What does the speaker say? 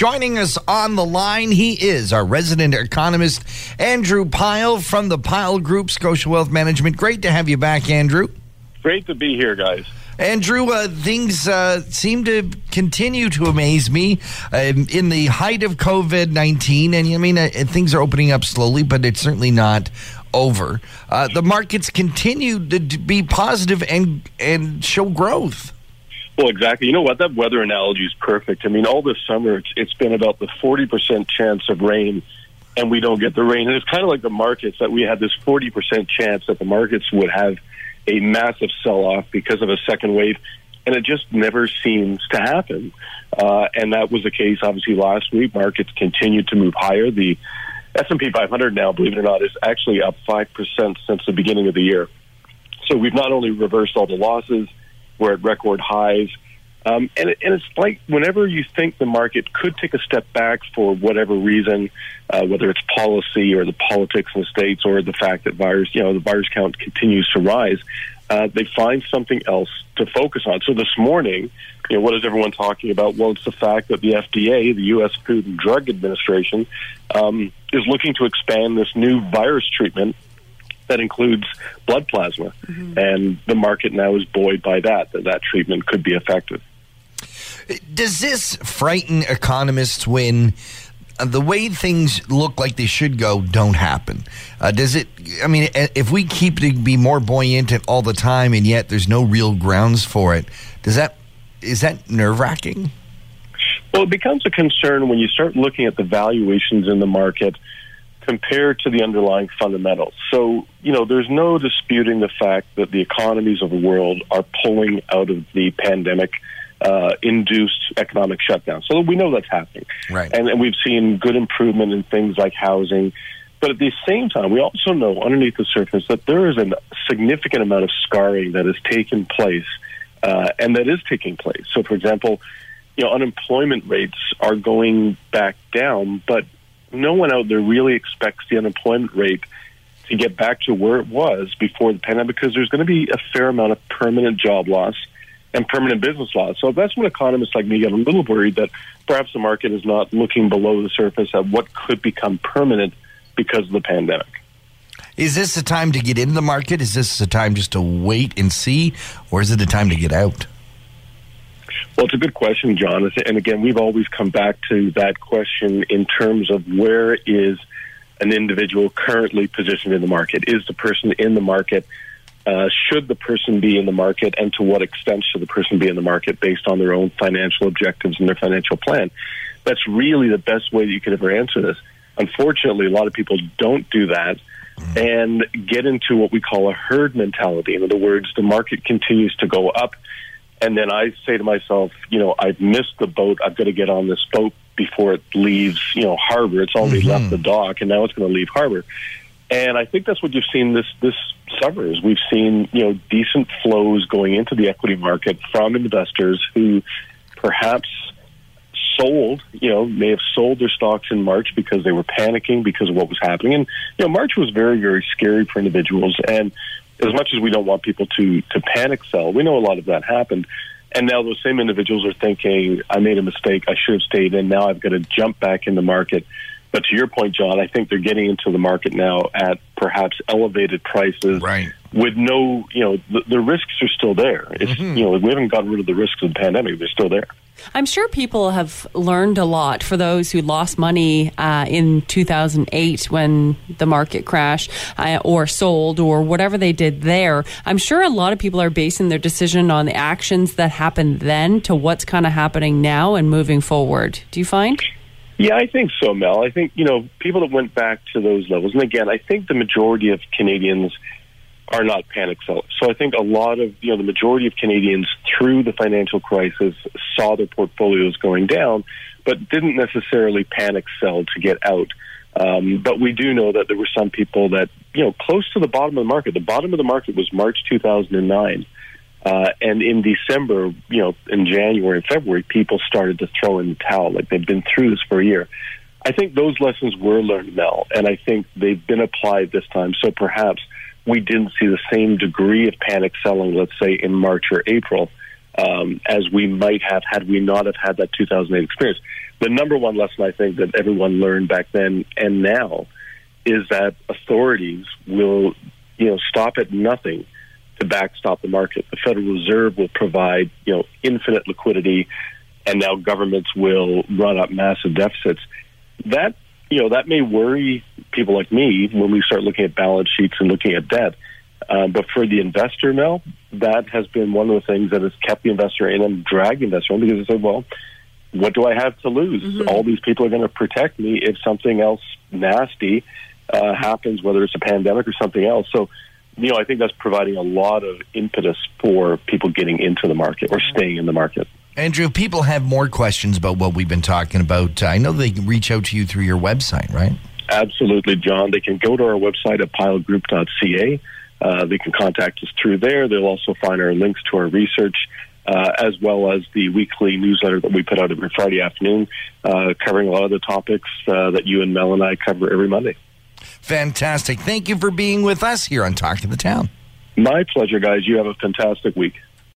Joining us on the line, he is our resident economist, Andrew Pyle from the Pyle Group, Scotia Wealth Management. Great to have you back, Andrew. Great to be here, guys. Andrew, uh, things uh, seem to continue to amaze me um, in the height of COVID 19. And I mean, uh, things are opening up slowly, but it's certainly not over. Uh, the markets continue to be positive and, and show growth. Well, exactly. You know what? That weather analogy is perfect. I mean, all this summer, it's, it's been about the 40% chance of rain, and we don't get the rain. And it's kind of like the markets that we had this 40% chance that the markets would have a massive sell off because of a second wave, and it just never seems to happen. Uh, and that was the case, obviously, last week. Markets continued to move higher. The S&P 500 now, believe it or not, is actually up 5% since the beginning of the year. So we've not only reversed all the losses, we're at record highs. Um, and, it, and it's like whenever you think the market could take a step back for whatever reason, uh, whether it's policy or the politics in the states or the fact that virus, you know, the virus count continues to rise, uh, they find something else to focus on. So this morning, you know, what is everyone talking about? Well, it's the fact that the FDA, the U.S. Food and Drug Administration, um, is looking to expand this new virus treatment that includes blood plasma, mm-hmm. and the market now is buoyed by that that that treatment could be effective. Does this frighten economists when uh, the way things look like they should go don't happen? Uh, does it? I mean, if we keep to be more buoyant all the time, and yet there's no real grounds for it, does that is that nerve wracking? Well, it becomes a concern when you start looking at the valuations in the market compared to the underlying fundamentals. So, you know, there's no disputing the fact that the economies of the world are pulling out of the pandemic uh, induced economic shutdown. So we know that's happening. Right. And, and we've seen good improvement in things like housing. But at the same time, we also know underneath the surface that there is a significant amount of scarring that has taken place uh, and that is taking place. So, for example, you know, unemployment rates are going back down, but no one out there really expects the unemployment rate to get back to where it was before the pandemic because there's going to be a fair amount of permanent job loss and permanent business loss. So that's when economists like me get a little worried that perhaps the market is not looking below the surface at what could become permanent because of the pandemic. Is this the time to get into the market? Is this the time just to wait and see, or is it the time to get out? Well, it's a good question, John. And again, we've always come back to that question in terms of where is an individual currently positioned in the market? Is the person in the market? Uh, should the person be in the market, and to what extent should the person be in the market based on their own financial objectives and their financial plan? That's really the best way that you could ever answer this. Unfortunately, a lot of people don't do that and get into what we call a herd mentality. In other words, the market continues to go up and then I say to myself, you know, I've missed the boat. I've got to get on this boat before it leaves, you know, harbor. It's already mm-hmm. left the dock, and now it's going to leave harbor. And I think that's what you've seen this this summer is we've seen you know decent flows going into the equity market from investors who perhaps sold, you know, may have sold their stocks in March because they were panicking because of what was happening. And you know, March was very very scary for individuals and as much as we don't want people to to panic sell, we know a lot of that happened. And now those same individuals are thinking, I made a mistake. I should have stayed in. Now I've got to jump back in the market. But to your point, John, I think they're getting into the market now at perhaps elevated prices, right. with no, you know, the, the risks are still there. It's, mm-hmm. you know, we haven't gotten rid of the risks of the pandemic; they're still there. I'm sure people have learned a lot for those who lost money uh, in 2008 when the market crashed uh, or sold or whatever they did there. I'm sure a lot of people are basing their decision on the actions that happened then to what's kind of happening now and moving forward. Do you find? Yeah, I think so, Mel. I think, you know, people that went back to those levels, and again, I think the majority of Canadians are not panic sellers. So I think a lot of, you know, the majority of Canadians through the financial crisis saw their portfolios going down, but didn't necessarily panic sell to get out. Um, but we do know that there were some people that, you know, close to the bottom of the market. The bottom of the market was March 2009. Uh, and in December, you know, in January and February, people started to throw in the towel. Like they've been through this for a year. I think those lessons were learned, Mel, and I think they've been applied this time. So perhaps we didn't see the same degree of panic selling, let's say in March or April. um, as we might have had we not have had that 2008 experience. The number one lesson I think that everyone learned back then and now is that authorities will, you know, stop at nothing to backstop the market. The Federal Reserve will provide, you know, infinite liquidity, and now governments will run up massive deficits. That, you know, that may worry people like me when we start looking at balance sheets and looking at debt. Um, but for the investor, Mel, that has been one of the things that has kept the investor in and dragged the investor in because they said, well, what do I have to lose? Mm-hmm. All these people are going to protect me if something else nasty uh, happens, whether it's a pandemic or something else. So, know, I think that's providing a lot of impetus for people getting into the market or staying in the market. Andrew, people have more questions about what we've been talking about. I know they can reach out to you through your website, right? Absolutely, John. They can go to our website at pylegroup.ca. Uh, they can contact us through there. They'll also find our links to our research uh, as well as the weekly newsletter that we put out every Friday afternoon, uh, covering a lot of the topics uh, that you and Mel and I cover every Monday. Fantastic. Thank you for being with us here on Talk to the Town. My pleasure, guys. You have a fantastic week.